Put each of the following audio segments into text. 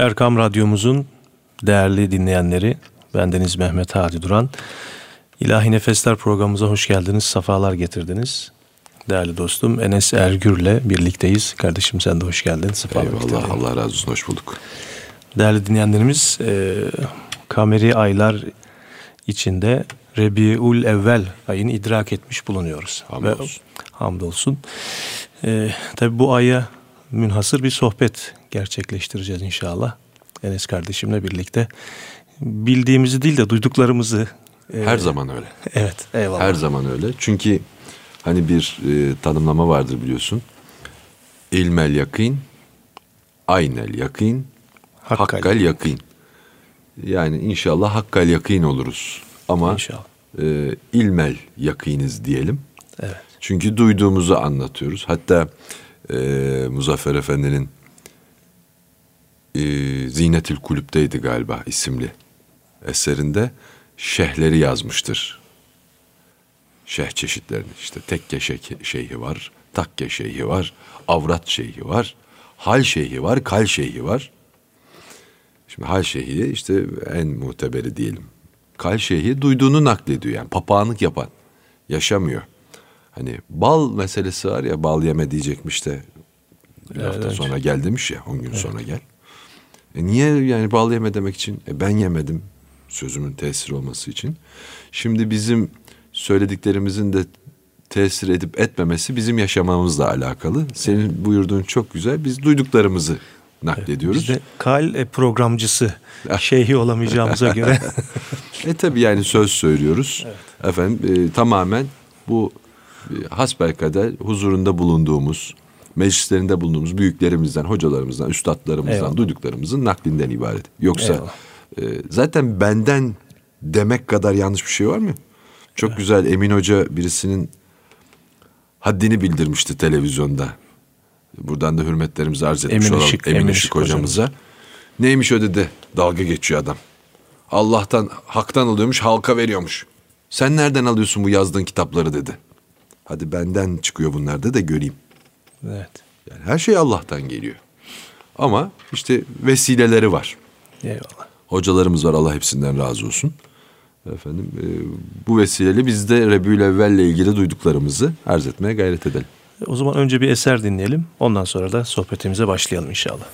Erkam Radyomuzun değerli dinleyenleri, bendeniz Mehmet Hadi Duran. İlahi Nefesler programımıza hoş geldiniz, safalar getirdiniz. Değerli dostum Enes Ergür'le birlikteyiz. Kardeşim sen de hoş geldin. Sefalar Eyvallah, getirdin. Allah razı olsun, hoş bulduk. Değerli dinleyenlerimiz, e, kameri aylar içinde Rebiul Evvel ayını idrak etmiş bulunuyoruz. Hamdolsun. Ve, hamdolsun. E, tabii bu aya münhasır bir sohbet gerçekleştireceğiz inşallah. Enes kardeşimle birlikte. Bildiğimizi değil de duyduklarımızı. E, Her zaman öyle. Evet eyvallah. Her zaman öyle. Çünkü hani bir e, tanımlama vardır biliyorsun. İlmel yakin, aynel yakin, hakkal, hakkal yakin. Yani inşallah hakkal yakin oluruz. Ama inşallah. E, ilmel yakiniz diyelim. Evet. Çünkü duyduğumuzu anlatıyoruz. Hatta e, Muzaffer Efendi'nin e, Zinetül Kulüp'teydi galiba isimli eserinde şehleri yazmıştır. Şeh çeşitlerini işte tekke şeyhi var, takke şeyhi var, avrat şeyhi var, hal şeyhi var, kal şeyhi var. Şimdi hal şeyhi işte en muhteberi diyelim. Kal şeyhi duyduğunu naklediyor yani papağanlık yapan, yaşamıyor. Hani bal meselesi var ya bal yeme diyecekmiş de bir hafta evet. sonra gel demiş ya on gün evet. sonra gel. E niye yani bal yeme demek için? E ben yemedim sözümün tesir olması için. Şimdi bizim söylediklerimizin de tesir edip etmemesi bizim yaşamamızla alakalı. Senin buyurduğun çok güzel. Biz duyduklarımızı naklediyoruz. Biz de kal e, programcısı şeyhi olamayacağımıza göre. e tabi yani söz söylüyoruz. Evet. Efendim e, tamamen bu e, hasbelkader huzurunda bulunduğumuz meclislerinde bulunduğumuz büyüklerimizden, hocalarımızdan, üstadlarımızdan Eyvallah. duyduklarımızın naklinden ibaret. Yoksa e, zaten benden demek kadar yanlış bir şey var mı? Çok evet. güzel Emin Hoca birisinin haddini bildirmişti televizyonda. Buradan da hürmetlerimizi arz etmiş Emin olalım Işık, Emin, Emin Işık hocamıza. Hocamız. Neymiş o dedi dalga geçiyor adam. Allah'tan haktan alıyormuş halka veriyormuş. Sen nereden alıyorsun bu yazdığın kitapları dedi. Hadi benden çıkıyor bunlar da da göreyim. Evet. Yani her şey Allah'tan geliyor. Ama işte vesileleri var. Eyvallah. Hocalarımız var Allah hepsinden razı olsun. Efendim e, bu vesileyle biz de Rebül Evvel ile ilgili duyduklarımızı arz etmeye gayret edelim. O zaman önce bir eser dinleyelim. Ondan sonra da sohbetimize başlayalım inşallah.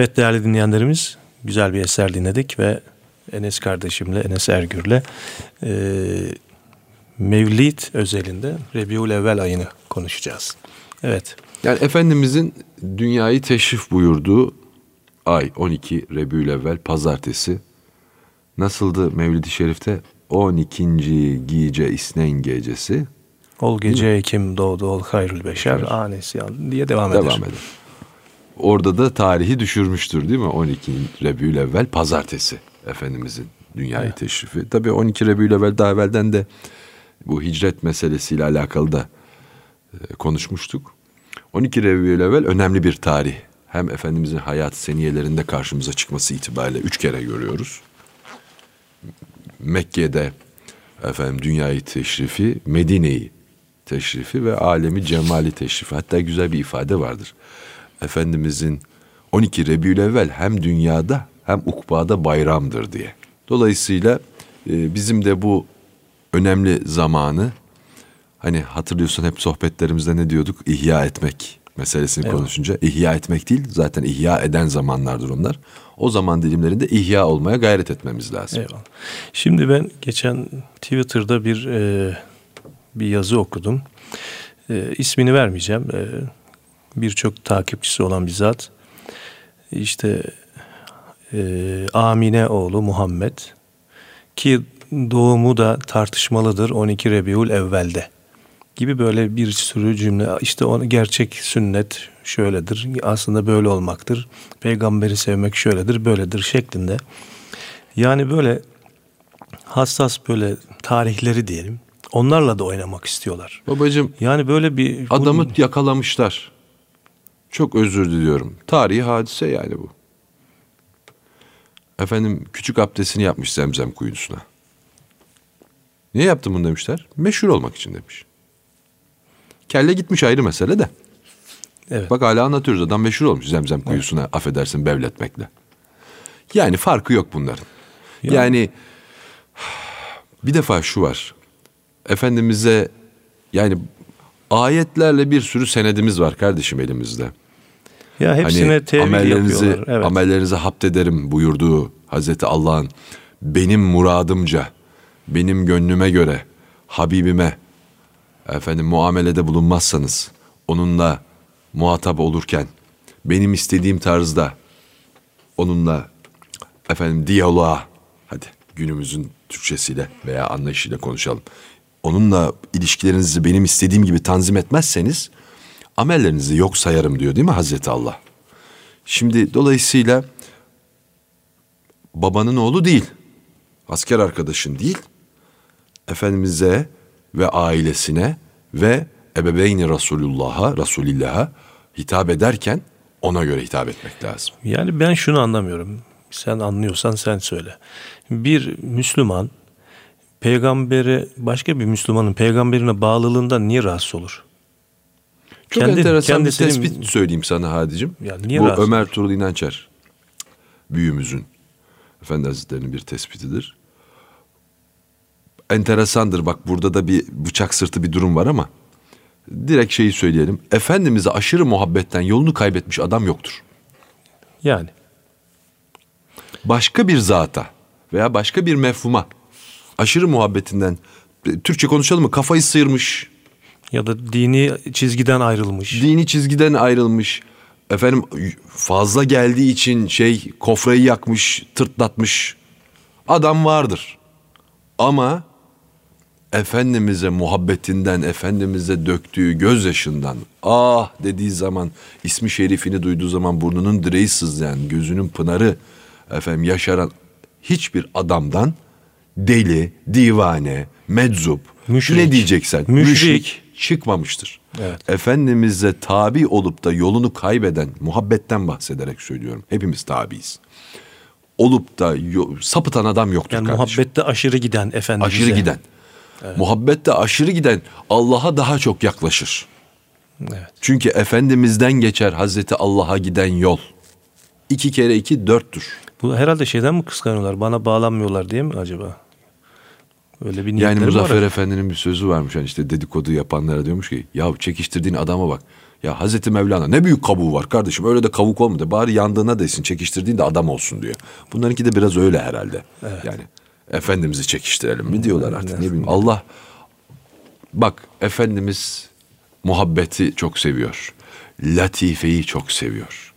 Evet değerli dinleyenlerimiz güzel bir eser dinledik ve Enes kardeşimle Enes Ergür'le e, Mevlid özelinde Rebiul Evvel ayını konuşacağız. Evet. Yani Efendimizin dünyayı teşrif buyurduğu ay 12 Rebiul Evvel pazartesi nasıldı Mevlid-i Şerif'te 12. Gice İsneyn gecesi Ol gece Ekim doğdu ol hayrül beşer anesyan diye devam eder. Devam eder. Orada da tarihi düşürmüştür değil mi? 12 Rebül evvel pazartesi Efendimizin dünyayı evet. teşrifi. Tabii 12 Rebül evvel daha evvelden de bu hicret meselesiyle alakalı da e, konuşmuştuk. 12 Rebül evvel önemli bir tarih. Hem Efendimizin hayat seniyelerinde karşımıza çıkması itibariyle üç kere görüyoruz. Mekke'de efendim dünyayı teşrifi, Medine'yi teşrifi ve alemi cemali teşrifi. Hatta güzel bir ifade vardır. Efendimizin 12 Rebiyülevvel hem dünyada hem ukbada bayramdır diye. Dolayısıyla e, bizim de bu önemli zamanı hani hatırlıyorsun hep sohbetlerimizde ne diyorduk? İhya etmek meselesini evet. konuşunca ihya etmek değil zaten ihya eden zamanlardır onlar. O zaman dilimlerinde ihya olmaya gayret etmemiz lazım. Eyvallah. Şimdi ben geçen Twitter'da bir e, bir yazı okudum. E, ismini vermeyeceğim. E, birçok takipçisi olan bir zat. İşte e, Amine oğlu Muhammed ki doğumu da tartışmalıdır 12 Rebiul evvelde gibi böyle bir sürü cümle işte onu gerçek sünnet şöyledir aslında böyle olmaktır peygamberi sevmek şöyledir böyledir şeklinde yani böyle hassas böyle tarihleri diyelim onlarla da oynamak istiyorlar. Babacım yani böyle bir adamı yakalamışlar. Çok özür diliyorum. Tarihi hadise yani bu. Efendim küçük abdestini yapmış zemzem kuyusuna. Niye yaptın bunu demişler? Meşhur olmak için demiş. Kelle gitmiş ayrı mesele de. Evet. Bak hala anlatıyoruz adam meşhur olmuş zemzem kuyusuna evet. affedersin bevletmekle. Yani farkı yok bunların. Yani, yani bir defa şu var. Efendimiz'e yani ayetlerle bir sürü senedimiz var kardeşim elimizde. Ya hepsine hani tevil amellerinizi, yapıyorlar. Evet. Amellerinizi hapt ederim buyurduğu Hazreti Allah'ın benim muradımca, benim gönlüme göre, Habibime efendim muamelede bulunmazsanız, onunla muhatap olurken benim istediğim tarzda onunla efendim diyaloğa hadi günümüzün Türkçesiyle veya anlayışıyla konuşalım. Onunla ilişkilerinizi benim istediğim gibi tanzim etmezseniz amellerinizi yok sayarım diyor değil mi Hazreti Allah? Şimdi dolayısıyla babanın oğlu değil, asker arkadaşın değil, Efendimiz'e ve ailesine ve ebeveyni Resulullah'a, Resulillah'a hitap ederken ona göre hitap etmek lazım. Yani ben şunu anlamıyorum. Sen anlıyorsan sen söyle. Bir Müslüman peygambere başka bir Müslümanın peygamberine bağlılığından niye rahatsız olur? Çok kendi, enteresan bir tespit söyleyeyim sana Hadicim. Yani niye Bu rahatsız? Ömer Tuğrul İnançer büyüğümüzün Efendi Hazretleri'nin bir tespitidir. Enteresandır bak burada da bir bıçak sırtı bir durum var ama direkt şeyi söyleyelim. Efendimiz'e aşırı muhabbetten yolunu kaybetmiş adam yoktur. Yani Başka bir zata veya başka bir mefhuma aşırı muhabbetinden Türkçe konuşalım mı? Kafayı sıyırmış, ya da dini çizgiden ayrılmış. dini çizgiden ayrılmış. Efendim fazla geldiği için şey kofrayı yakmış, tırtlatmış adam vardır. Ama Efendimiz'e muhabbetinden, Efendimiz'e döktüğü gözyaşından ah dediği zaman ismi şerifini duyduğu zaman burnunun direği sızlayan, gözünün pınarı efendim yaşaran hiçbir adamdan deli, divane, meczup Müşrik. ne diyeceksen Müşrik. müşrik çıkmamıştır. Evet. Efendimiz'e tabi olup da yolunu kaybeden muhabbetten bahsederek söylüyorum. Hepimiz tabiiz. Olup da sapıtan adam yoktur Yani kardeşim. muhabbette aşırı giden Efendimiz'e. Aşırı giden. Muhabbette aşırı giden Allah'a daha çok yaklaşır. Evet. Çünkü Efendimiz'den geçer Hazreti Allah'a giden yol. İki kere iki dörttür. Bu herhalde şeyden mi kıskanıyorlar? Bana bağlanmıyorlar diye mi acaba? Öyle bir Yani Muzaffer var? Efendi'nin bir sözü varmış. Hani işte dedikodu yapanlara diyormuş ki ya çekiştirdiğin adama bak. Ya Hazreti Mevlana ne büyük kabuğu var kardeşim. Öyle de kavuk olmadı. Bari yandığına desin çekiştirdiğin de adam olsun diyor. Bunlarınki de biraz öyle herhalde. Yani Efendimiz'i çekiştirelim mi diyorlar artık ne bileyim. Allah bak Efendimiz muhabbeti çok seviyor. Latifeyi çok seviyor.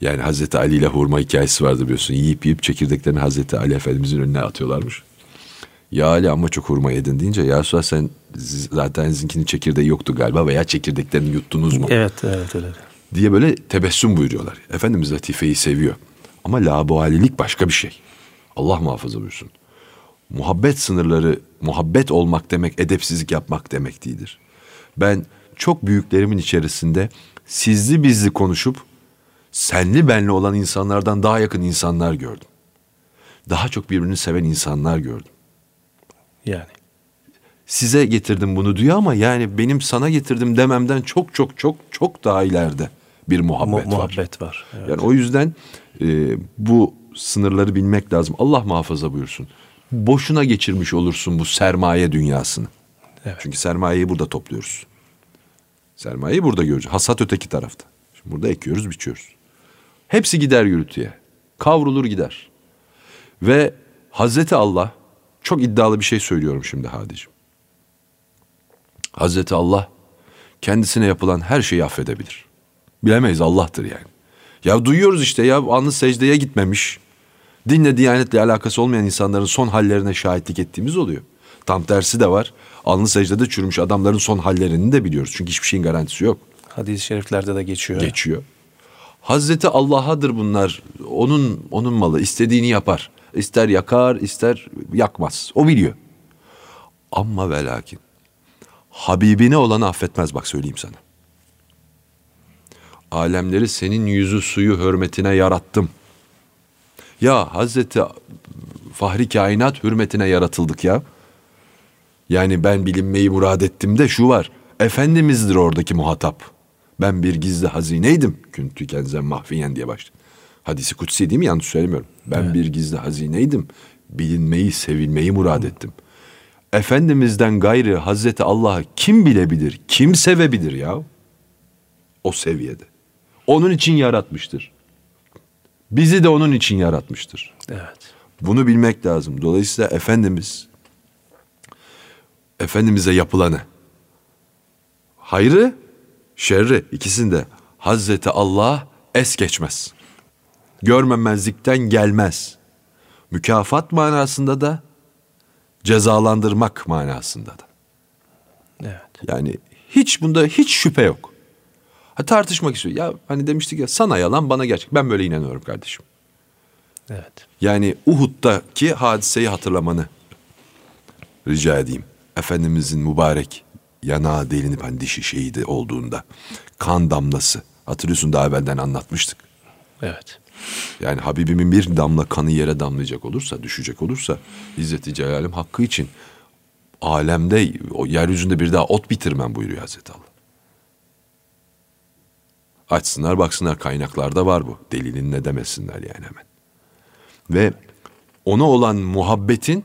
Yani Hazreti Ali ile hurma hikayesi vardı biliyorsun. Yiyip yiyip çekirdeklerini Hazreti Ali Efendimizin önüne atıyorlarmış. Ya Ali ama çok hurma yedin deyince ya Resulallah sen zaten zinkinin çekirdeği yoktu galiba veya çekirdeklerini yuttunuz mu? Evet evet öyle. diye böyle tebessüm buyuruyorlar. Efendimiz Latife'yi seviyor. Ama labualilik başka bir şey. Allah muhafaza buyursun. Muhabbet sınırları, muhabbet olmak demek edepsizlik yapmak demek değildir. Ben çok büyüklerimin içerisinde sizli bizli konuşup senli benli olan insanlardan daha yakın insanlar gördüm. Daha çok birbirini seven insanlar gördüm Yani. size getirdim bunu diyor ama yani benim sana getirdim dememden çok çok çok çok daha ileride bir muhabbet, Mu- var. muhabbet var. Evet. Yani o yüzden e, bu sınırları bilmek lazım. Allah muhafaza buyursun. Boşuna geçirmiş olursun bu sermaye dünyasını. Evet. Çünkü sermayeyi burada topluyoruz. Sermayeyi burada göreceğiz. Hasat öteki tarafta. Şimdi burada ekiyoruz, biçiyoruz. Hepsi gider gürültüye. Kavrulur gider. Ve Hazreti Allah çok iddialı bir şey söylüyorum şimdi Hadicim. Hazreti Allah kendisine yapılan her şeyi affedebilir. Bilemeyiz Allah'tır yani. Ya duyuyoruz işte ya anlı secdeye gitmemiş. Dinle diyanetle alakası olmayan insanların son hallerine şahitlik ettiğimiz oluyor. Tam tersi de var. Alnı secdede çürümüş adamların son hallerini de biliyoruz. Çünkü hiçbir şeyin garantisi yok. Hadis-i şeriflerde de geçiyor. Geçiyor. Hazreti Allah'adır bunlar. Onun onun malı. istediğini yapar. İster yakar, ister yakmaz. O biliyor. Ama ve lakin Habibine olanı affetmez bak söyleyeyim sana. Alemleri senin yüzü suyu hürmetine yarattım. Ya Hazreti Fahri Kainat hürmetine yaratıldık ya. Yani ben bilinmeyi murad ettim de şu var. Efendimizdir oradaki muhatap. Ben bir gizli hazineydim. Küntü kenzen mahfiyen diye başladı. Hadisi kutsi değil mi? Yanlış söylemiyorum. Ben bir gizli hazineydim. Bilinmeyi, sevilmeyi murad ettim. Efendimizden gayrı Hazreti Allah'ı kim bilebilir, kim sevebilir ya? O seviyede. Onun için yaratmıştır. Bizi de onun için yaratmıştır. Evet. Bunu bilmek lazım. Dolayısıyla Efendimiz Efendimiz'e yapılanı hayrı, şerri ikisinde Hazreti Allah es geçmez. Görmemezlikten gelmez. Mükafat manasında da cezalandırmak manasında da. Evet. Yani hiç bunda hiç şüphe yok. Ha, tartışmak istiyor. Ya hani demiştik ya sana yalan bana gerçek. Ben böyle inanıyorum kardeşim. Evet. Yani Uhud'daki hadiseyi hatırlamanı rica edeyim. Efendimizin mübarek yanağı delinip hani dişi şehidi olduğunda kan damlası. Hatırlıyorsun daha evvelden anlatmıştık. Evet. Yani Habibimin bir damla kanı yere damlayacak olursa, düşecek olursa İzzeti Celal'im hakkı için alemde, o yeryüzünde bir daha ot bitirmem buyuruyor Hazreti Allah. Açsınlar baksınlar kaynaklarda var bu. Delilin ne demesinler yani hemen. Ve ona olan muhabbetin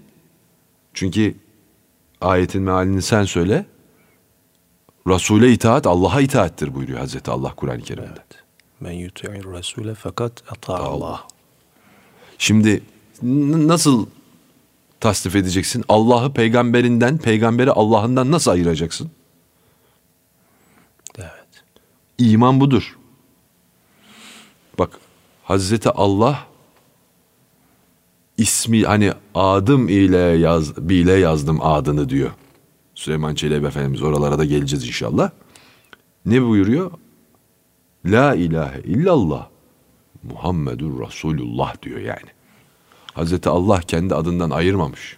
çünkü ayetin mealini sen söyle. Resul'e itaat Allah'a itaattir buyuruyor Hazreti Allah Kur'an-ı Kerim'de. Evet. Men yuti'ir Resul'e fakat Allah. Şimdi nasıl tasdif edeceksin? Allah'ı peygamberinden, peygamberi Allah'ından nasıl ayıracaksın? Evet. İman budur. Bak Hazreti Allah ismi hani adım ile yaz bile yazdım adını diyor. Süleyman Çelebi Efendimiz oralara da geleceğiz inşallah. Ne buyuruyor? La ilahe illallah Muhammedur Resulullah diyor yani. Hazreti Allah kendi adından ayırmamış.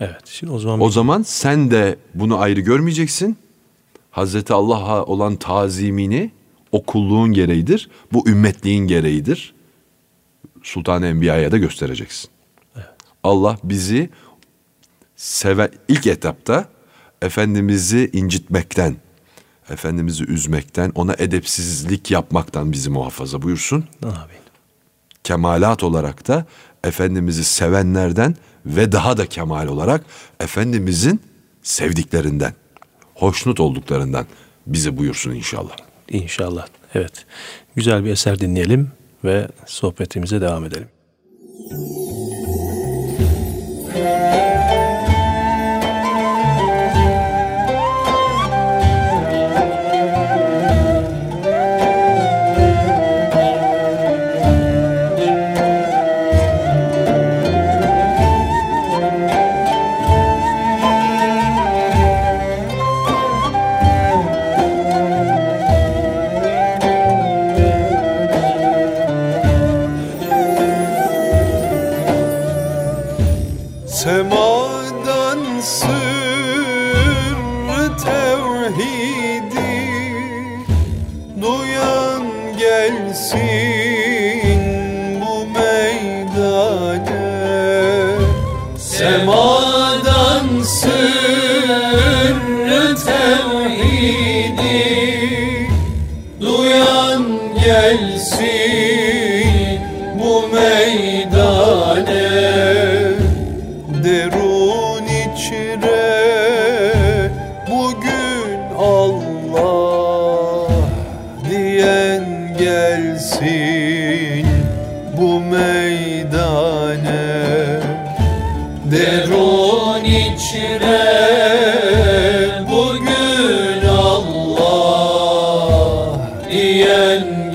Evet. Şimdi o zaman o zaman sen de bunu ayrı görmeyeceksin. Hazreti Allah'a olan tazimini o kulluğun gereğidir. Bu ümmetliğin gereğidir. Sultan-ı Enbiya'ya da göstereceksin. Evet. Allah bizi seven ilk etapta Efendimiz'i incitmekten, Efendimiz'i üzmekten, ona edepsizlik yapmaktan bizi muhafaza buyursun. Amin. Kemalat olarak da Efendimiz'i sevenlerden ve daha da kemal olarak Efendimiz'in sevdiklerinden, hoşnut olduklarından bizi buyursun inşallah. İnşallah. Evet. Güzel bir eser dinleyelim ve sohbetimize devam edelim. Bu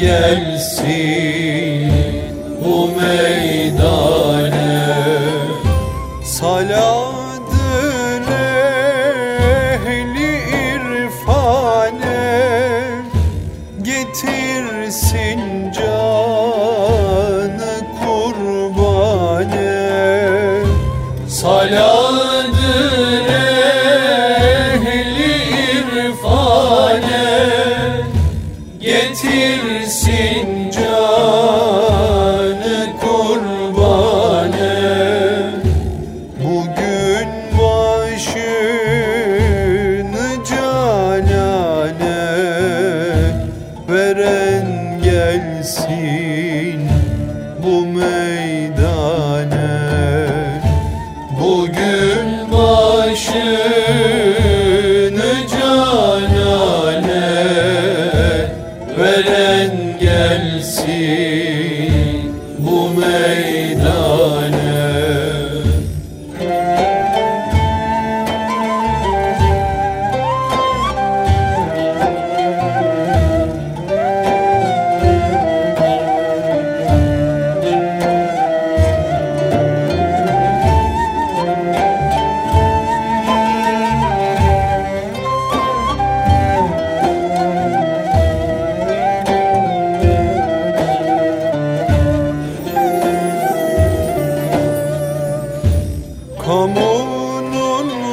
ne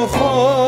خود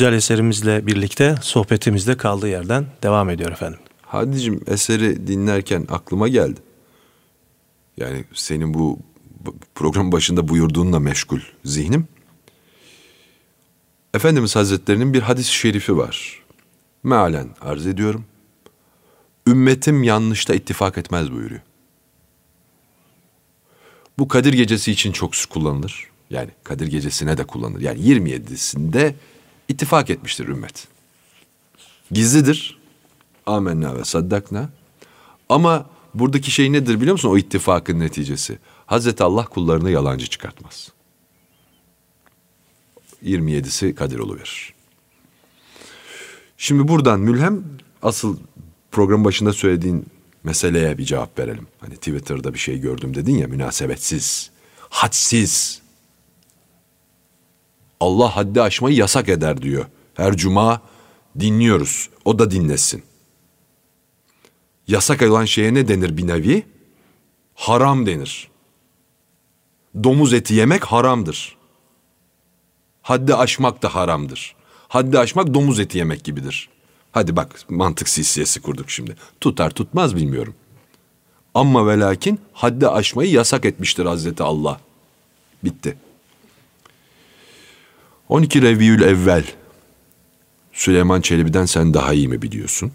güzel eserimizle birlikte sohbetimizde kaldığı yerden devam ediyor efendim. Hadicim eseri dinlerken aklıma geldi. Yani senin bu program başında buyurduğunla meşgul zihnim. Efendimiz Hazretlerinin bir hadis-i şerifi var. Mealen arz ediyorum. Ümmetim yanlışta ittifak etmez buyuruyor. Bu Kadir Gecesi için çok kullanılır. Yani Kadir Gecesi'ne de kullanılır. Yani 27'sinde ittifak etmiştir ümmet. Gizlidir. Amenna ve saddakna. Ama buradaki şey nedir biliyor musun? O ittifakın neticesi. Hazreti Allah kullarını yalancı çıkartmaz. 27'si Kadir verir. Şimdi buradan mülhem asıl program başında söylediğin meseleye bir cevap verelim. Hani Twitter'da bir şey gördüm dedin ya münasebetsiz, hadsiz. Allah haddi aşmayı yasak eder diyor. Her cuma dinliyoruz. O da dinlesin. Yasak olan şeye ne denir bir nevi? Haram denir. Domuz eti yemek haramdır. Haddi aşmak da haramdır. Haddi aşmak domuz eti yemek gibidir. Hadi bak mantık silsilesi kurduk şimdi. Tutar tutmaz bilmiyorum. Ama ve lakin haddi aşmayı yasak etmiştir Hazreti Allah. Bitti. 12 Reviül Evvel. Süleyman Çelebi'den sen daha iyi mi biliyorsun?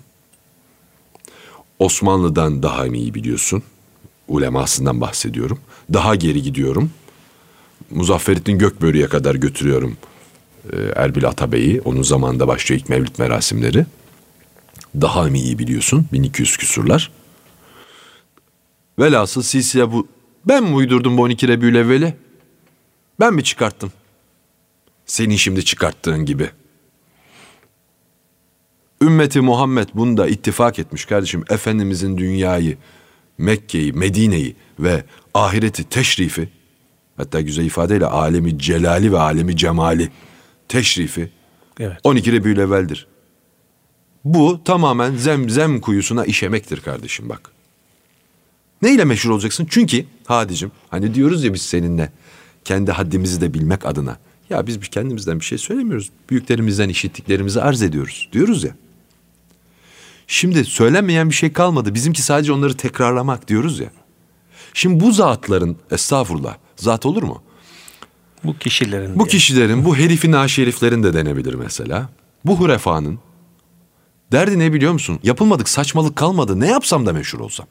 Osmanlı'dan daha mı iyi biliyorsun? Ulemasından bahsediyorum. Daha geri gidiyorum. Muzafferettin Gökbörü'ye kadar götürüyorum e, Erbil Atabey'i. Onun zamanında başlıyor ilk mevlüt merasimleri. Daha mı iyi biliyorsun? 1200 küsurlar. Velhasıl silsile bu. Ben mi uydurdum bu 12 Rebül Evvel'i? Ben mi çıkarttım? Senin şimdi çıkarttığın gibi. Ümmeti Muhammed bunda ittifak etmiş kardeşim. Efendimizin dünyayı, Mekke'yi, Medine'yi ve ahireti teşrifi hatta güzel ifadeyle alemi celali ve alemi cemali teşrifi Evet. 12 Rebül evveldir. Bu tamamen zemzem kuyusuna işemektir kardeşim bak. Neyle meşhur olacaksın? Çünkü Hadicim hani diyoruz ya biz seninle kendi haddimizi de bilmek adına. Ya biz bir kendimizden bir şey söylemiyoruz. Büyüklerimizden işittiklerimizi arz ediyoruz diyoruz ya. Şimdi söylenmeyen bir şey kalmadı. Bizimki sadece onları tekrarlamak diyoruz ya. Şimdi bu zatların estağfurullah zat olur mu? Bu kişilerin Bu diye. kişilerin, bu herifin aşeriflerin de denebilir mesela. Bu hurefanın derdi ne biliyor musun? Yapılmadık saçmalık kalmadı. Ne yapsam da meşhur olsam.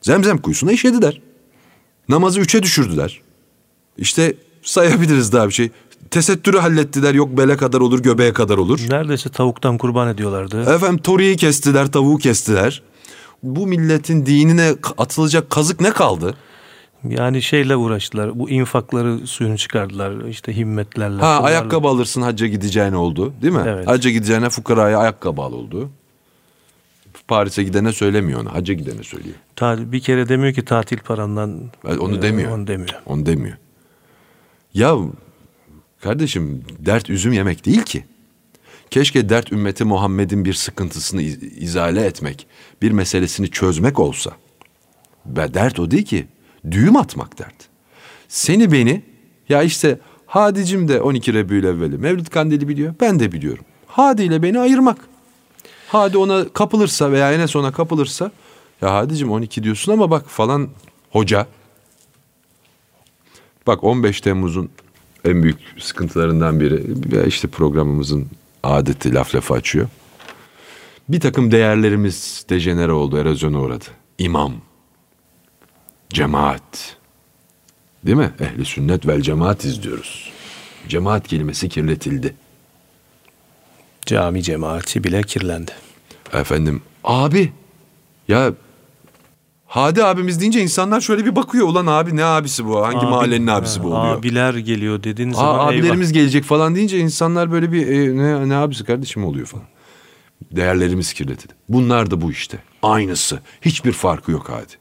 Zemzem kuyusuna işediler. Namazı üçe düşürdüler. İşte sayabiliriz daha bir şey. Tesettürü hallettiler. Yok bele kadar olur, göbeğe kadar olur. neredeyse tavuktan kurban ediyorlardı. Efendim toriyi kestiler, tavuğu kestiler. Bu milletin dinine atılacak kazık ne kaldı? Yani şeyle uğraştılar. Bu infakları suyunu çıkardılar. işte himmetlerle. Ha şunlarla. ayakkabı alırsın hacca gideceğin oldu değil mi? Evet. Hacca gideceğine fukaraya ayakkabı al oldu. Paris'e gidene söylemiyor onu. Hacca gidene söylüyor. Bir kere demiyor ki tatil parandan. Onu e, demiyor. Onu demiyor. Onu demiyor. Ya kardeşim dert üzüm yemek değil ki. Keşke dert ümmeti Muhammed'in bir sıkıntısını iz- izale etmek, bir meselesini çözmek olsa. Ve dert o değil ki, düğüm atmak dert. Seni beni, ya işte Hadicim de 12 Rebü'l-Evvel'i Mevlid Kandili biliyor, ben de biliyorum. Hadi ile beni ayırmak. Hadi ona kapılırsa veya Enes ona kapılırsa, ya Hadicim 12 diyorsun ama bak falan hoca. Bak 15 Temmuz'un en büyük sıkıntılarından biri işte programımızın adeti laf lafa açıyor. Bir takım değerlerimiz dejenere oldu, erozyona uğradı. İmam, cemaat, değil mi? Ehli sünnet vel cemaat izliyoruz. Cemaat kelimesi kirletildi. Cami cemaati bile kirlendi. Efendim, abi, ya Hadi abimiz deyince insanlar şöyle bir bakıyor. Ulan abi ne abisi bu? Hangi Abi- mahallenin abisi bu oluyor? Abiler geliyor dediğin Aa, zaman abilerimiz gelecek falan deyince insanlar böyle bir e, ne, ne abisi kardeşim oluyor falan. Değerlerimiz kirletildi. Bunlar da bu işte. Aynısı. Hiçbir farkı yok hadi.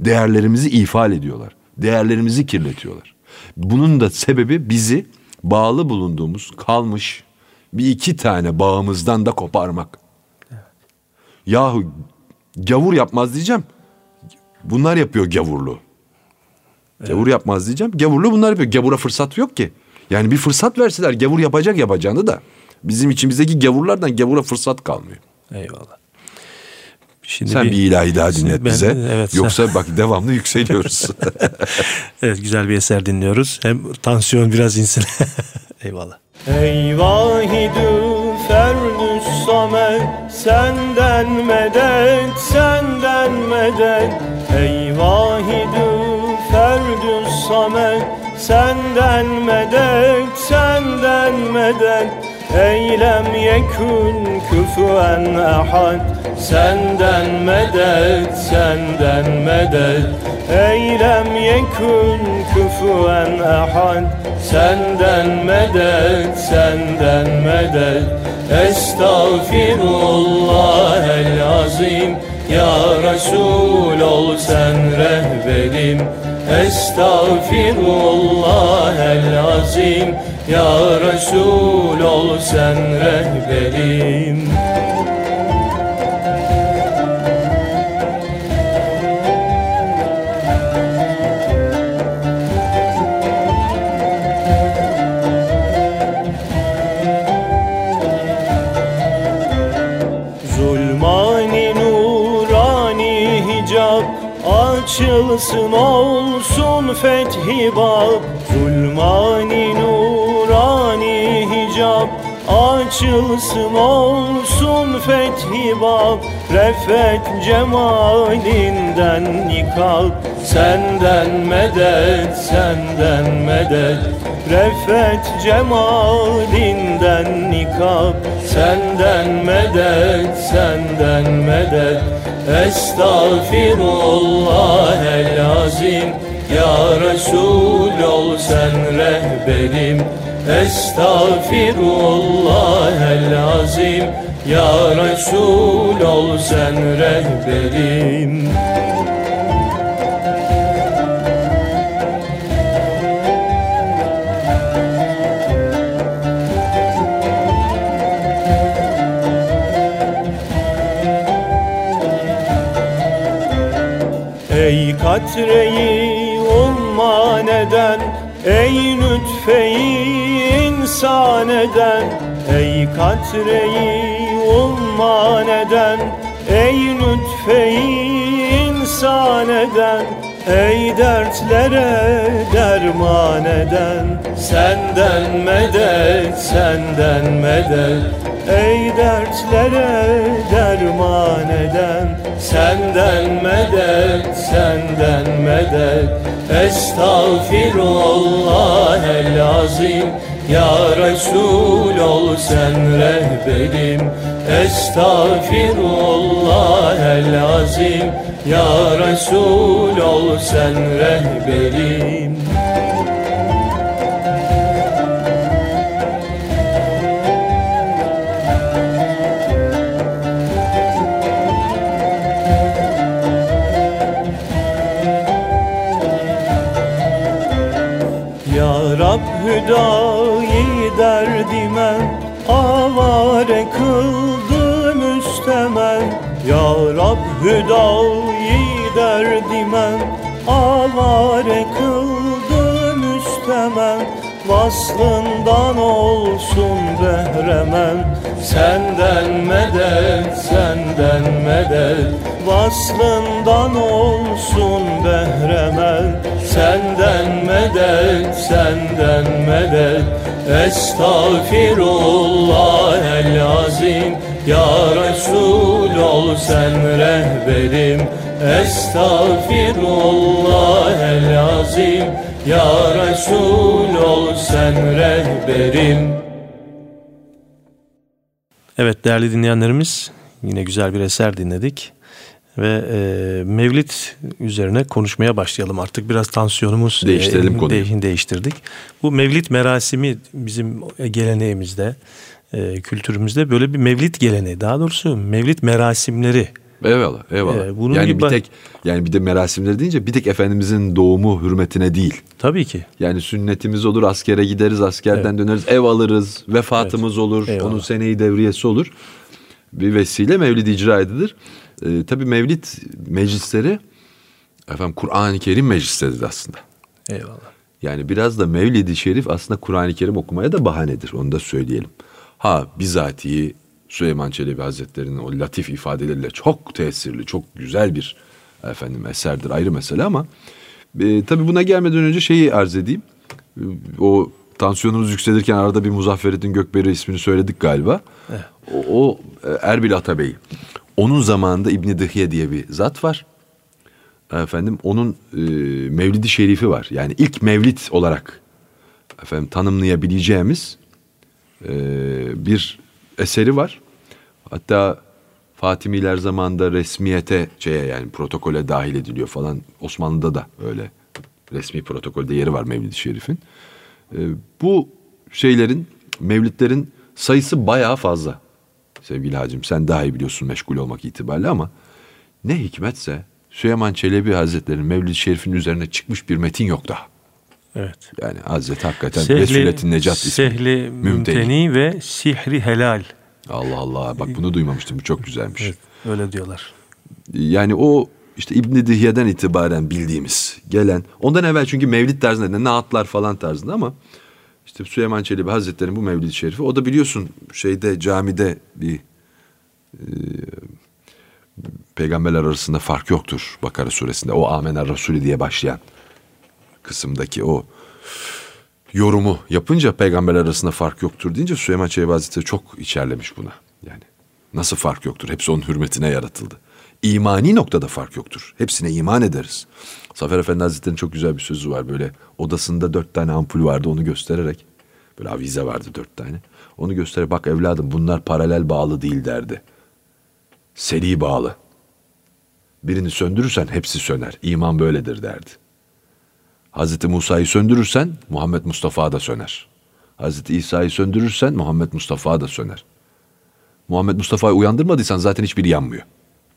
Değerlerimizi ifade ediyorlar. Değerlerimizi kirletiyorlar. Bunun da sebebi bizi bağlı bulunduğumuz kalmış bir iki tane bağımızdan da koparmak. Yahu gavur yapmaz diyeceğim. Bunlar yapıyor gavurluğu. Gavur yapmaz diyeceğim. Gavurluğu bunlar yapıyor. Gavura fırsat yok ki. Yani bir fırsat verseler gavur yapacak yapacağını da. Bizim içimizdeki gavurlardan gavura fırsat kalmıyor. Eyvallah. Şimdi Sen bir, ilahi daha dinlet Ben- bize. evet, sen- Yoksa bak devamlı yükseliyoruz. Evet güzel bir eser dinliyoruz. Hem tansiyon biraz insin. Eyvallah. Ey vahidü ferdü samet Senden medet, senden medet. Ey vahidü ferdü samet Senden medet, senden medet Eylem yekun küfüen ahad Senden medet, senden medet. Eylem yekun küfüen ahad Senden medet, senden medet. Estağfirullah el azim. Ya Resul ol sen rehberim. Estağfirullah el azim Ya Resul ol sen rehberim. Zulmani nurani hicap Açılsın olsun fethi bab. Zulmani nurani hicap Açılsın olsun fethi bab. Refet cemalinden nikab. Senden medet, senden medet. Refet cemalinden nikab. Senden medet, senden medet. Estağfirullah el azim. Ya Resul ol sen rehberim Estağfirullah el azim Ya Resul ol sen rehberim. Ey katreyi umman eden Ey lütfeyi insan eden Ey katreyi umman eden Ey lütfeyi insan eden Ey dertlere derman eden Senden medet, senden medet Ey dertlere derman eden Senden medet, senden medet. Estağfirullah el azim Ya Resul ol sen rehberim. Estağfirullah el azim. Ya Resul ol sen rehberim Rab hüdayi derdimen Avare kıldı müstemen Vaslından olsun behremen. Senden medet, senden medet Vaslından olsun behremen. Senden medet, senden medet Estağfirullah el azim Ya Resul ol sen rehberim Estağfirullah el azim Ya Resul ol sen rehberim Evet değerli dinleyenlerimiz yine güzel bir eser dinledik ve e, Mevlid üzerine konuşmaya başlayalım artık biraz tansiyonumuz Değiştirelim konuyu. de- değiştirdik. Bu Mevlid merasimi bizim geleneğimizde e, kültürümüzde böyle bir Mevlid geleneği daha doğrusu Mevlid merasimleri Eyvallah, eyvallah. Ee, bunun yani gibi bir tek yani bir de merasimleri deyince bir tek efendimizin doğumu hürmetine değil. tabii ki Yani sünnetimiz olur, askere gideriz, askerden döneriz, ev alırız, vefatımız olur, Eyvallah. onun seneyi devriyesi olur. Bir vesile mevlid icra edilir. Ee, tabii mevlid meclisleri efendim Kur'an-ı Kerim meclisleridir aslında. eyvallah. Yani biraz da Mevlid-i Şerif aslında Kur'an-ı Kerim okumaya da bahanedir. Onu da söyleyelim. Ha bizatihi Süleyman Çelebi Hazretleri'nin o latif ifadeleriyle çok tesirli, çok güzel bir efendim eserdir ayrı mesele ama e, tabii buna gelmeden önce şeyi arz edeyim. E, O tansiyonumuz yükselirken arada bir Muzafferettin Gökberi ismini söyledik galiba. O, o e, Erbil Atabey. Onun zamanında İbni Dıhye diye bir zat var efendim onun e, Mevlidi Şerifi var. Yani ilk Mevlid olarak efendim tanımlayabileceğimiz e, bir eseri var. Hatta Fatimiler zamanında resmiyete şeye yani protokole dahil ediliyor falan. Osmanlı'da da öyle resmi protokolde yeri var Mevlid-i Şerif'in. E, bu şeylerin, mevlidlerin sayısı bayağı fazla. Sevgili hacım sen daha iyi biliyorsun meşgul olmak itibariyle ama ne hikmetse Süleyman Çelebi Hazretleri'nin Mevlid-i Şerif'in üzerine çıkmış bir metin yok daha. Evet. Yani Hazreti hakikaten Sehli, Resulettin Necat ismi. Sehli Mümteni ve Sihri Helal. Allah Allah bak bunu duymamıştım bu çok güzelmiş. Evet, öyle diyorlar. Yani o işte İbn Dihye'den itibaren bildiğimiz gelen ondan evvel çünkü Mevlid tarzında naatlar falan tarzında ama işte Süleyman Çelebi Hazretleri'nin bu Mevlid-i Şerifi o da biliyorsun şeyde camide bir e, peygamberler arasında fark yoktur Bakara suresinde o Amener Resulü diye başlayan kısımdaki o yorumu yapınca peygamberler arasında fark yoktur deyince Süleyman Çelebi Hazretleri çok içerlemiş buna. Yani nasıl fark yoktur? Hepsi onun hürmetine yaratıldı. İmani noktada fark yoktur. Hepsine iman ederiz. Zafer Efendi Hazretleri'nin çok güzel bir sözü var böyle. Odasında dört tane ampul vardı onu göstererek. Böyle avize vardı dört tane. Onu göstererek bak evladım bunlar paralel bağlı değil derdi. Seri bağlı. Birini söndürürsen hepsi söner. İman böyledir derdi. Hazreti Musa'yı söndürürsen Muhammed Mustafa da söner. Hazreti İsa'yı söndürürsen Muhammed Mustafa da söner. Muhammed Mustafa'yı uyandırmadıysan zaten hiçbiri yanmıyor.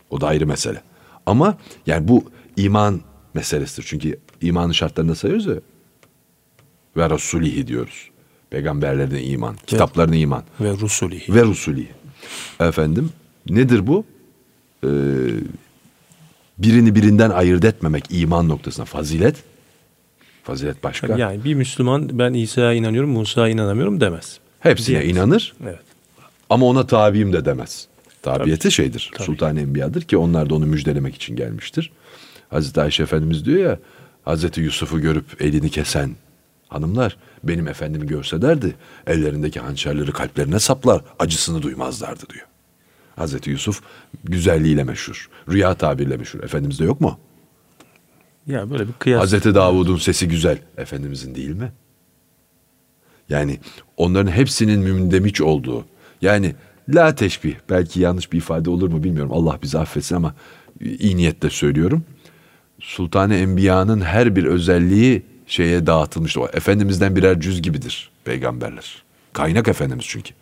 O da ayrı mesele. Ama yani bu iman meselesidir. Çünkü imanın şartlarında sayıyoruz ya. Ve Resulihi diyoruz. Peygamberlerine iman, kitaplarına iman Ve Rusulihi. ve Resulihi. Efendim nedir bu? Ee, birini birinden ayırt etmemek iman noktasına fazilet. Fazilet başka. Yani bir Müslüman ben İsa'ya inanıyorum, Musa'ya inanamıyorum demez. Hepsine Diyemez. inanır Evet. ama ona tabiyim de demez. Tabiyeti Tabii. şeydir. Tabii. Sultan Enbiya'dır ki onlar da onu müjdelemek için gelmiştir. Hazreti Ayşe Efendimiz diyor ya Hazreti Yusuf'u görüp elini kesen hanımlar benim efendimi görselerdi ellerindeki hançerleri kalplerine saplar acısını duymazlardı diyor. Hazreti Yusuf güzelliğiyle meşhur. Rüya tabirle meşhur. Efendimizde yok mu? Ya böyle bir kıyas. Hazreti Davud'un sesi güzel. Efendimizin değil mi? Yani onların hepsinin mündemiş olduğu. Yani la teşbih. Belki yanlış bir ifade olur mu bilmiyorum. Allah bizi affetsin ama iyi niyetle söylüyorum. Sultan-ı Enbiya'nın her bir özelliği şeye dağıtılmıştır. O Efendimizden birer cüz gibidir peygamberler. Kaynak Efendimiz çünkü.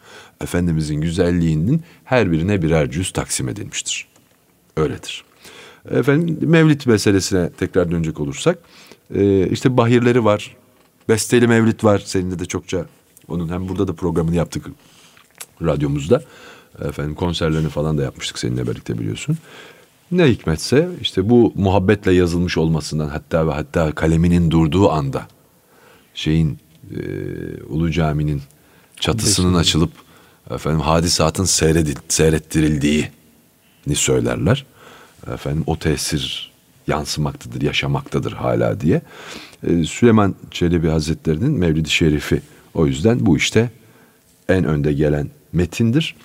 Efendimizin güzelliğinin her birine birer cüz taksim edilmiştir. Öyledir. Efendim Mevlid meselesine tekrar dönecek olursak e, işte bahirleri var. Besteli Mevlid var. Seninle de çokça onun hem burada da programını yaptık radyomuzda. Efendim konserlerini falan da yapmıştık seninle birlikte biliyorsun. Ne hikmetse işte bu muhabbetle yazılmış olmasından hatta ve hatta kaleminin durduğu anda şeyin e, Ulu Cami'nin çatısının açılıp efendim hadisatın seyredil, seyrettirildiğini söylerler. Efendim o tesir yansımaktadır, yaşamaktadır hala diye. E, Süleyman Çelebi Hazretleri'nin Mevlid-i Şerifi o yüzden bu işte en önde gelen metindir.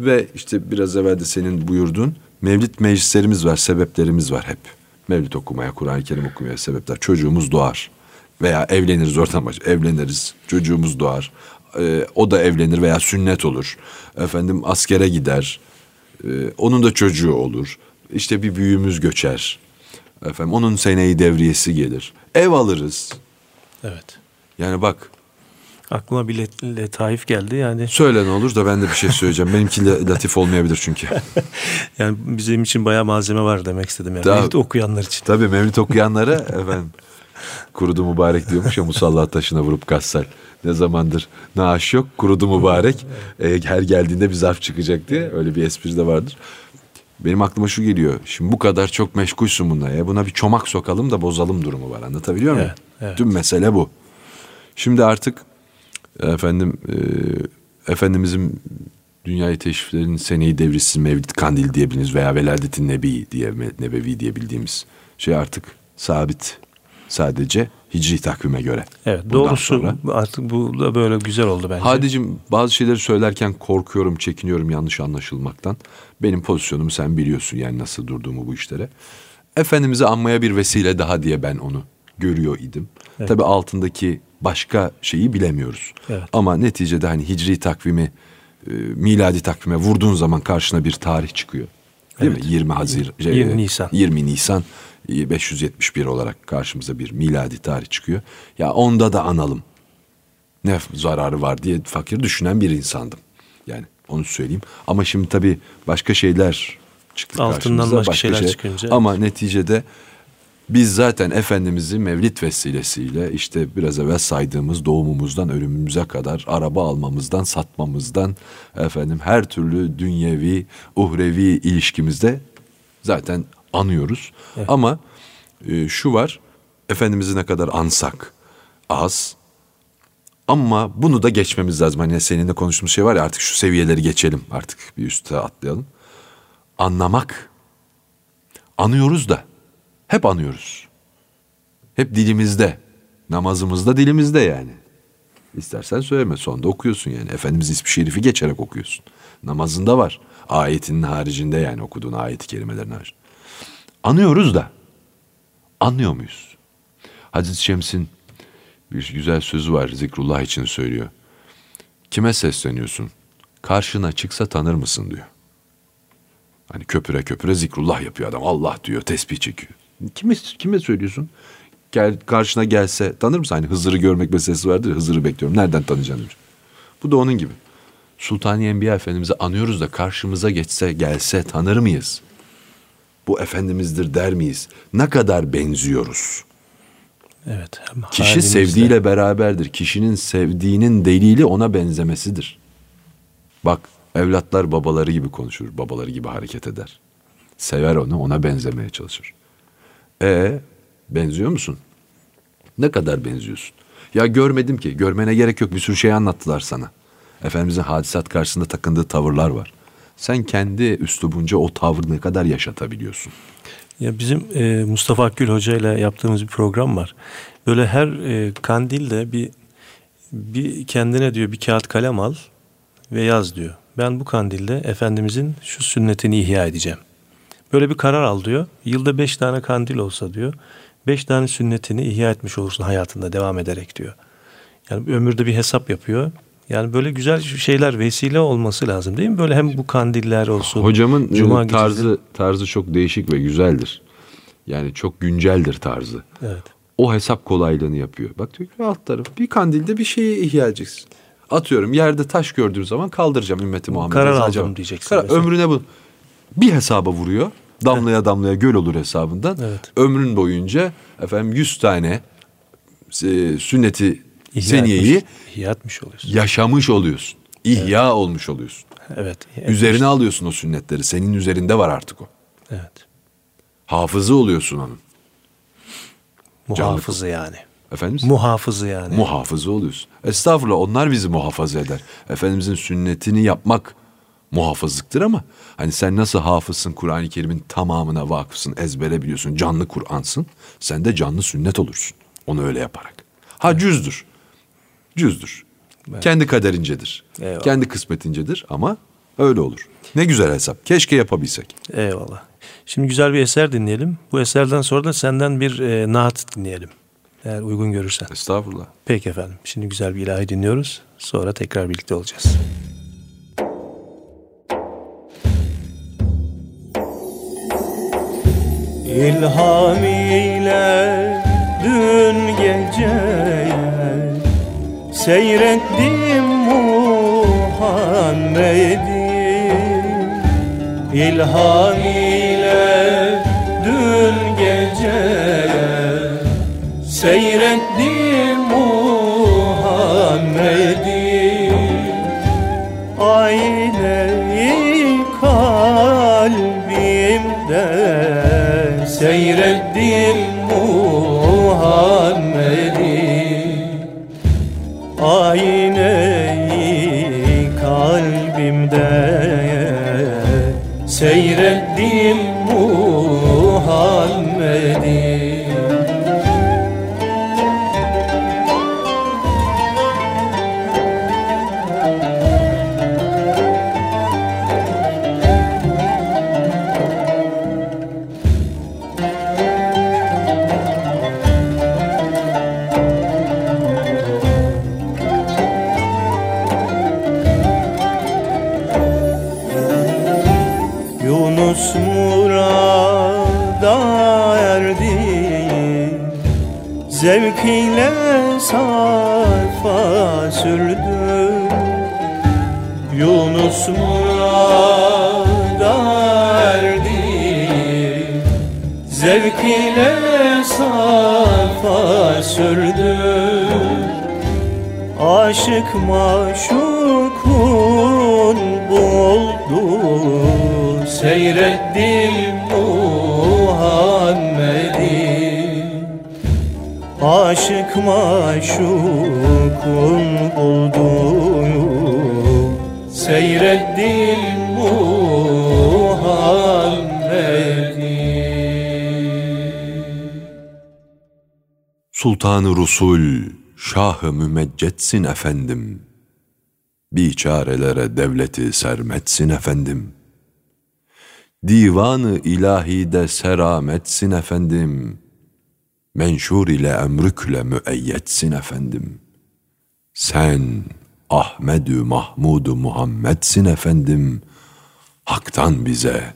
Ve işte biraz evvel de senin buyurduğun mevlid meclislerimiz var, sebeplerimiz var hep. Mevlid okumaya, Kur'an-ı Kerim okumaya sebepler. Çocuğumuz doğar veya evleniriz oradan baş. Evleniriz, çocuğumuz doğar. Ee, o da evlenir veya sünnet olur. Efendim askere gider. Ee, onun da çocuğu olur. İşte bir büyüğümüz göçer. Efendim onun seneyi devriyesi gelir. Ev alırız. Evet. Yani bak Aklıma bir let- letaif geldi yani. söyle ne olur da ben de bir şey söyleyeceğim. Benimki la- latif olmayabilir çünkü. Yani bizim için bayağı malzeme var demek istedim yani. Daha- Mevlid okuyanlar için. Tabii Mevlid okuyanlara efendim kurudu mübarek diyormuş ya musallat taşına vurup kassal. Ne zamandır naaş yok kurudu mübarek. Ee, her geldiğinde bir zarf çıkacak diye öyle bir espri de vardır. Benim aklıma şu geliyor. Şimdi bu kadar çok meşgulsün bununla ya. Buna bir çomak sokalım da bozalım durumu var. Anlatabiliyor muyum? Evet, evet. Tüm mesele bu. Şimdi artık efendim e, Efendimizin dünyayı teşriflerinin seneyi devrisi Mevlid Kandil diyebiliriz veya Veladetin Nebi diye Nebevi diye bildiğimiz şey artık sabit. Sadece hicri takvime göre. Evet Bundan doğrusu sonra- artık bu da böyle güzel oldu bence. Hadicim bazı şeyleri söylerken korkuyorum, çekiniyorum yanlış anlaşılmaktan. Benim pozisyonumu sen biliyorsun yani nasıl durduğumu bu işlere. Efendimiz'i anmaya bir vesile daha diye ben onu görüyor idim. Tabii altındaki başka şeyi bilemiyoruz. Evet. Ama neticede hani hicri takvimi, e, miladi takvime vurduğun zaman karşına bir tarih çıkıyor. Değil mi? 20 Haziran, 20 Nisan. 20 Nisan 571 olarak karşımıza bir miladi tarih çıkıyor. Ya onda da analım ne zararı var diye fakir düşünen bir insandım. Yani onu söyleyeyim. Ama şimdi tabii başka şeyler çıktı Altından karşımıza. başka şeyler çıkınca, Ama neticede biz zaten Efendimiz'i mevlid vesilesiyle işte biraz evvel saydığımız doğumumuzdan ölümümüze kadar araba almamızdan satmamızdan efendim her türlü dünyevi uhrevi ilişkimizde zaten anıyoruz. Ama e, şu var Efendimiz'i ne kadar ansak az ama bunu da geçmemiz lazım. Hani seninle konuştuğumuz şey var ya artık şu seviyeleri geçelim artık bir üste atlayalım. Anlamak. Anıyoruz da. Hep anıyoruz. Hep dilimizde. Namazımızda dilimizde yani. İstersen söyleme sonunda okuyorsun yani. Efendimiz ismi şerifi geçerek okuyorsun. Namazında var. Ayetinin haricinde yani okuduğun ayet-i kerimelerin haricinde. Anıyoruz da. Anlıyor muyuz? Hazreti Şems'in bir güzel sözü var zikrullah için söylüyor. Kime sesleniyorsun? Karşına çıksa tanır mısın diyor. Hani köpüre köpüre zikrullah yapıyor adam. Allah diyor tesbih çekiyor. Kime, kime söylüyorsun? Gel, karşına gelse tanır mısın? Hani Hızır'ı görmek meselesi vardır ya, Hızır'ı bekliyorum. Nereden tanıyacaksın demiş. Bu da onun gibi. Sultani Enbiya Efendimiz'i anıyoruz da karşımıza geçse gelse tanır mıyız? Bu Efendimiz'dir der miyiz? Ne kadar benziyoruz? Evet. hem Kişi halimizle- sevdiğiyle beraberdir. Kişinin sevdiğinin delili ona benzemesidir. Bak evlatlar babaları gibi konuşur, babaları gibi hareket eder. Sever onu, ona benzemeye çalışır. E benziyor musun? Ne kadar benziyorsun? Ya görmedim ki. Görmene gerek yok. Bir sürü şey anlattılar sana. Efendimizin hadisat karşısında takındığı tavırlar var. Sen kendi üslubunca o tavrı ne kadar yaşatabiliyorsun? Ya bizim e, Mustafa Akgül Hoca ile yaptığımız bir program var. Böyle her e, kandilde bir bir kendine diyor bir kağıt kalem al ve yaz diyor. Ben bu kandilde Efendimizin şu sünnetini ihya edeceğim. Böyle bir karar al diyor. Yılda beş tane kandil olsa diyor. Beş tane sünnetini ihya etmiş olursun hayatında devam ederek diyor. Yani ömürde bir hesap yapıyor. Yani böyle güzel şeyler vesile olması lazım değil mi? Böyle hem bu kandiller olsun. Hocamın Cuma e, gecesi- tarzı tarzı çok değişik ve güzeldir. Yani çok günceldir tarzı. Evet. O hesap kolaylığını yapıyor. Bak diyor ki alt taraf bir kandilde bir şeyi ihya edeceksin. Atıyorum yerde taş gördüğüm zaman kaldıracağım ümmeti Muhammed'e. Karar aldım diyeceksin Karar, mesela. ömrüne bu. Bir hesaba vuruyor. Damlaya damlaya göl olur hesabından. Evet. Ömrün boyunca efendim 100 tane e, sünneti İhya seniyeyi etmiş, ihya etmiş oluyorsun. yaşamış oluyorsun. İhya olmuş oluyorsun. Evet. Üzerine alıyorsun o sünnetleri. Senin üzerinde var artık o. Evet. Hafızı oluyorsun onun. Muhafızı yani. Efendim? Muhafızı yani. Muhafızı oluyorsun. Estağfurullah onlar bizi muhafaza eder. Efendimizin sünnetini yapmak muhafızlıktır ama hani sen nasıl hafızsın Kur'an-ı Kerim'in tamamına vakıfsın, ezbere biliyorsun, canlı Kur'ansın. Sen de canlı sünnet olursun. Onu öyle yaparak. Ha cüzdür. Cüzdür. Kendi kaderincedir. Eyvallah. Kendi kısmetincedir ama öyle olur. Ne güzel hesap. Keşke yapabilsek. Eyvallah. Şimdi güzel bir eser dinleyelim. Bu eserden sonra da senden bir e, naat dinleyelim. Eğer uygun görürsen. Estağfurullah. Peki efendim. Şimdi güzel bir ilahi dinliyoruz. Sonra tekrar birlikte olacağız. İlham ile dün geceye Seyrettim Muhammed'i. İlham ile dün geceye Seyrettim Muhammed'i. Ayneyi kalbimde Seyrettim Muhammed'i maşukun buldu Seyrettim Muhammed'i. Aşık maşukun buldu Seyrettim Muhammed'i. Sultanı Rusul, Şah-ı Mümeccetsin efendim. Biçarelere devleti sermetsin efendim. Divanı ilahide serametsin efendim. Menşur ile emrükle müeyyetsin efendim. Sen Ahmedü Mahmudu Muhammedsin efendim. Hak'tan bize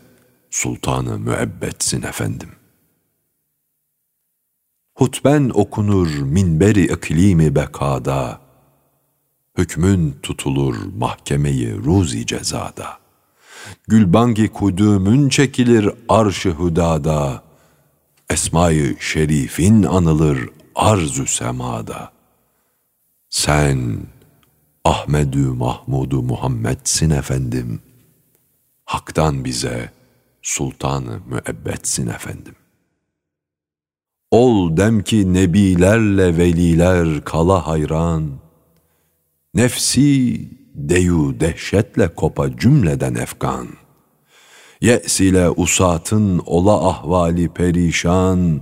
sultanı müebbetsin efendim. Hutben okunur minberi iklimi bekada. Hükmün tutulur mahkemeyi ruzi cezada. Gülbangi kudümün çekilir arş-ı hüdada. Esma-i şerifin anılır arz-ı semada. Sen Ahmedü Mahmudu Muhammedsin efendim. Hak'tan bize sultanı müebbetsin efendim. Ol dem ki nebilerle veliler kala hayran. Nefsi deyu dehşetle kopa cümleden efkan. Ye's ile usatın ola ahvali perişan.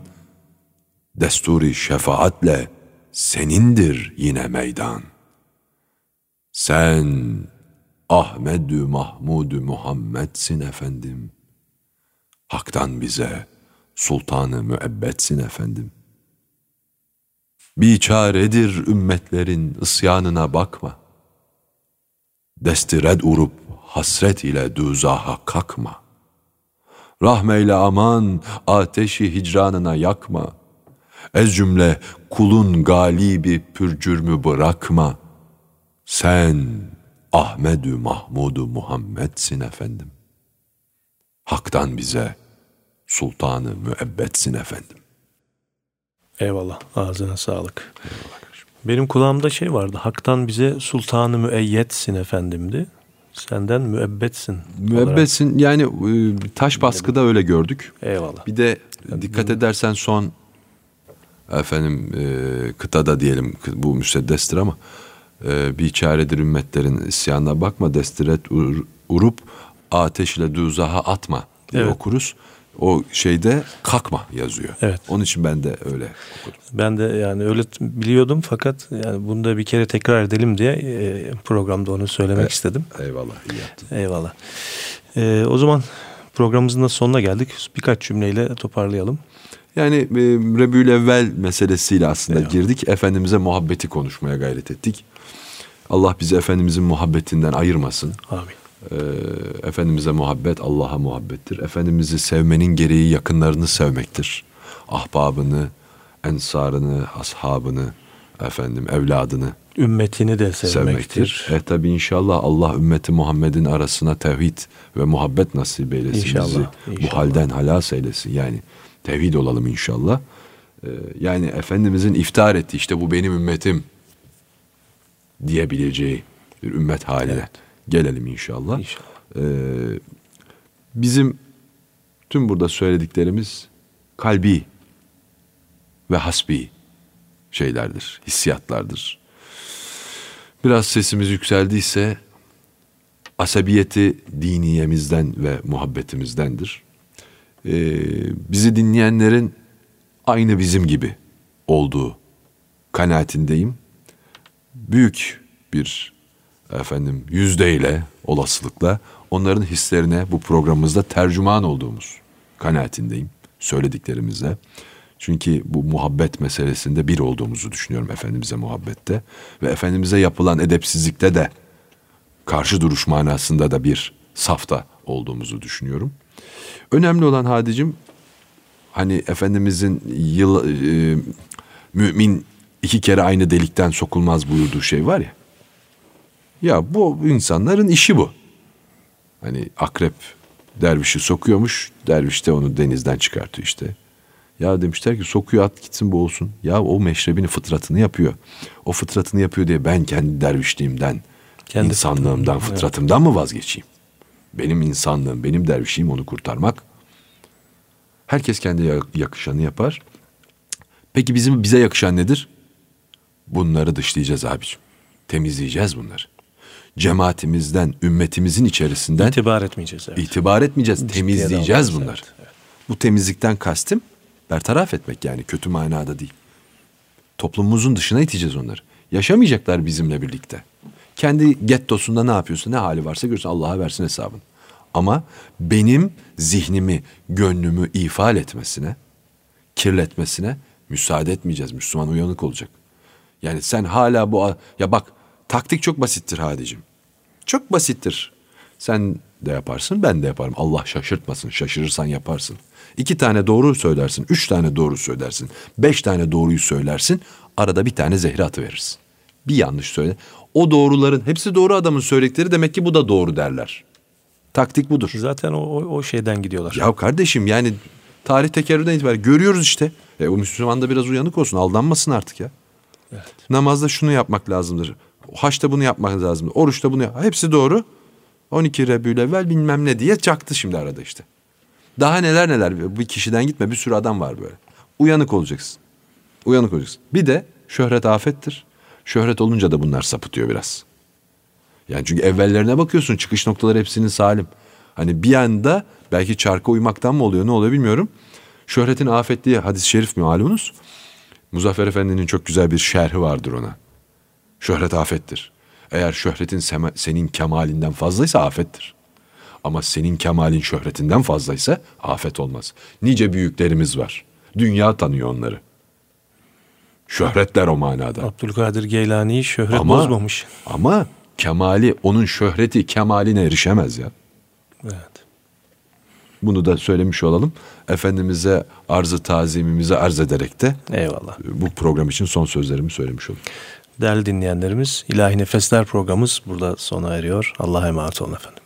Desturi şefaatle senindir yine meydan. Sen Ahmedü Mahmudu Muhammedsin efendim. Hak'tan bize sultanı müebbetsin efendim. Biçaredir ümmetlerin isyanına bakma. Desti red urup hasret ile düzaha kakma. Rahmeyle aman ateşi hicranına yakma. Ez cümle kulun galibi pürcürmü bırakma. Sen Ahmedü Mahmudu Muhammedsin efendim. Hak'tan bize sultanı müebbetsin efendim. Eyvallah. Ağzına sağlık. Benim kulağımda şey vardı. Hak'tan bize sultanı müeyyetsin efendimdi. Senden müebbetsin. Müebbetsin yani e, taş baskıda öyle gördük. Eyvallah. Bir de dikkat edersen son efendim e, kıtada diyelim bu müseddestir ama e, bir çaredir ümmetlerin isyanına bakma destiret ur- urup ateşle duzaha atma diye Evet. okuruz. O şeyde kalkma yazıyor. Evet. Onun için ben de öyle okudum. Ben de yani öyle biliyordum fakat yani bunu da bir kere tekrar edelim diye e, programda onu söylemek Evet. istedim. Eyvallah iyi yaptın. Eyvallah. E, o zaman programımızın da sonuna geldik. Birkaç cümleyle toparlayalım. Yani e, Rebül Evvel meselesiyle aslında Eyvallah. girdik. Efendimiz'e muhabbeti konuşmaya gayret ettik. Allah bizi Efendimiz'in muhabbetinden ayırmasın. Amin. Ee, Efendimiz'e muhabbet Allah'a muhabbettir. Efendimiz'i sevmenin gereği yakınlarını sevmektir. Ahbabını, ensarını, ashabını, efendim evladını Ümmetini de sevmektir. sevmektir. E tabi inşallah Allah ümmeti Muhammed'in arasına tevhid ve muhabbet nasip eylesin İnşallah, bizi. Bu inşallah. halden halas eylesin. Yani tevhid olalım inşallah. Ee, yani Efendimizin iftar etti işte bu benim ümmetim diyebileceği bir ümmet haline Evet. Gelelim inşallah. İnşallah. Ee, bizim tüm burada söylediklerimiz kalbi ve hasbi şeylerdir, hissiyatlardır. Biraz sesimiz yükseldiyse asabiyeti diniyemizden ve muhabbetimizdendir. Ee, bizi dinleyenlerin aynı bizim gibi olduğu kanaatindeyim. Büyük bir efendim yüzdeyle olasılıkla onların hislerine bu programımızda tercüman olduğumuz kanaatindeyim söylediklerimizle. Çünkü bu muhabbet meselesinde bir olduğumuzu düşünüyorum Efendimiz'e muhabbette ve Efendimiz'e yapılan edepsizlikte de karşı duruş manasında da bir safta olduğumuzu düşünüyorum. Önemli olan hadicim hani Efendimizin yıl e, mümin iki kere aynı delikten sokulmaz buyurduğu şey var ya. Ya bu insanların işi bu. Hani akrep dervişi sokuyormuş, derviş de onu denizden çıkartıyor işte. Ya demişler ki sokuyor at gitsin boğulsun. Ya o meşrebini fıtratını yapıyor. O fıtratını yapıyor diye ben kendi dervişliğimden, Kendi insanlığımdan, fıtratından, evet. fıtratımdan mı vazgeçeyim? Benim insanlığım, benim dervişliğim onu kurtarmak. Herkes kendi ya- yakışanı yapar. Peki bizim bize yakışan nedir? Bunları dışlayacağız abicim. Temizleyeceğiz bunları. Cemaatimizden, ümmetimizin içerisinden İtibar etmeyeceğiz. Evet. itibar etmeyeceğiz, Ciddiye temizleyeceğiz bunları. evet, evet. Bu temizlikten kastım bertaraf etmek yani kötü manada değil. Toplumumuzun dışına iteceğiz onları. Yaşamayacaklar bizimle birlikte. Kendi gettosunda ne yapıyorsa ne hali varsa görsün Allah'a versin hesabını. Ama benim zihnimi, gönlümü ifade etmesine, kirletmesine müsaade etmeyeceğiz. Müslüman uyanık olacak. Yani sen hala bu... Ya bak taktik çok basittir Hadicim. Çok basittir. Sen de yaparsın ben de yaparım. Allah şaşırtmasın. Şaşırırsan yaparsın. İki tane doğru söylersin. Üç tane doğru söylersin. Beş tane doğruyu söylersin. Arada bir tane zehri atıverirsin. Bir yanlış söyle. O doğruların hepsi doğru adamın söyledikleri demek ki bu da doğru derler. Taktik budur. Zaten o, o, o şeyden gidiyorlar. Ya kardeşim yani tarih tekerrürden itibaren görüyoruz işte. E, o Müslüman da biraz uyanık olsun. Aldanmasın artık ya. Evet. Namazda şunu yapmak lazımdır. Haçta bunu yapmak lazımdır. Oruçta bunu yap. Hepsi doğru. 12 Rebülevvel bilmem ne diye çaktı şimdi arada işte. Daha neler neler. Bir kişiden gitme bir sürü adam var böyle. Uyanık olacaksın. Uyanık olacaksın. Bir de şöhret afettir. Şöhret olunca da bunlar sapıtıyor biraz. Yani çünkü evvellerine bakıyorsun çıkış noktaları hepsinin salim. Hani bir anda belki çarka uymaktan mı oluyor ne oluyor bilmiyorum. Şöhretin afet diye hadis-i şerif malumunuz? Muzaffer Efendi'nin çok güzel bir şerhi vardır ona. Şöhret afettir. Eğer şöhretin senin kemalinden fazlaysa afettir. Ama senin kemalin şöhretinden fazlaysa afet olmaz. Nice büyüklerimiz var. Dünya tanıyor onları. Şöhretler o manada. Abdülkadir Geylani'yi şöhret Ama- bozmamış. Ama kemali, onun şöhreti kemaline erişemez ya. Evet. Bunu da söylemiş olalım. Efendimiz'e arzı tazimimizi arz ederek de Eyvallah. bu program için son sözlerimi söylemiş olayım. Değerli dinleyenlerimiz, İlahi Nefesler programımız burada sona eriyor. Allah'a emanet olun efendim.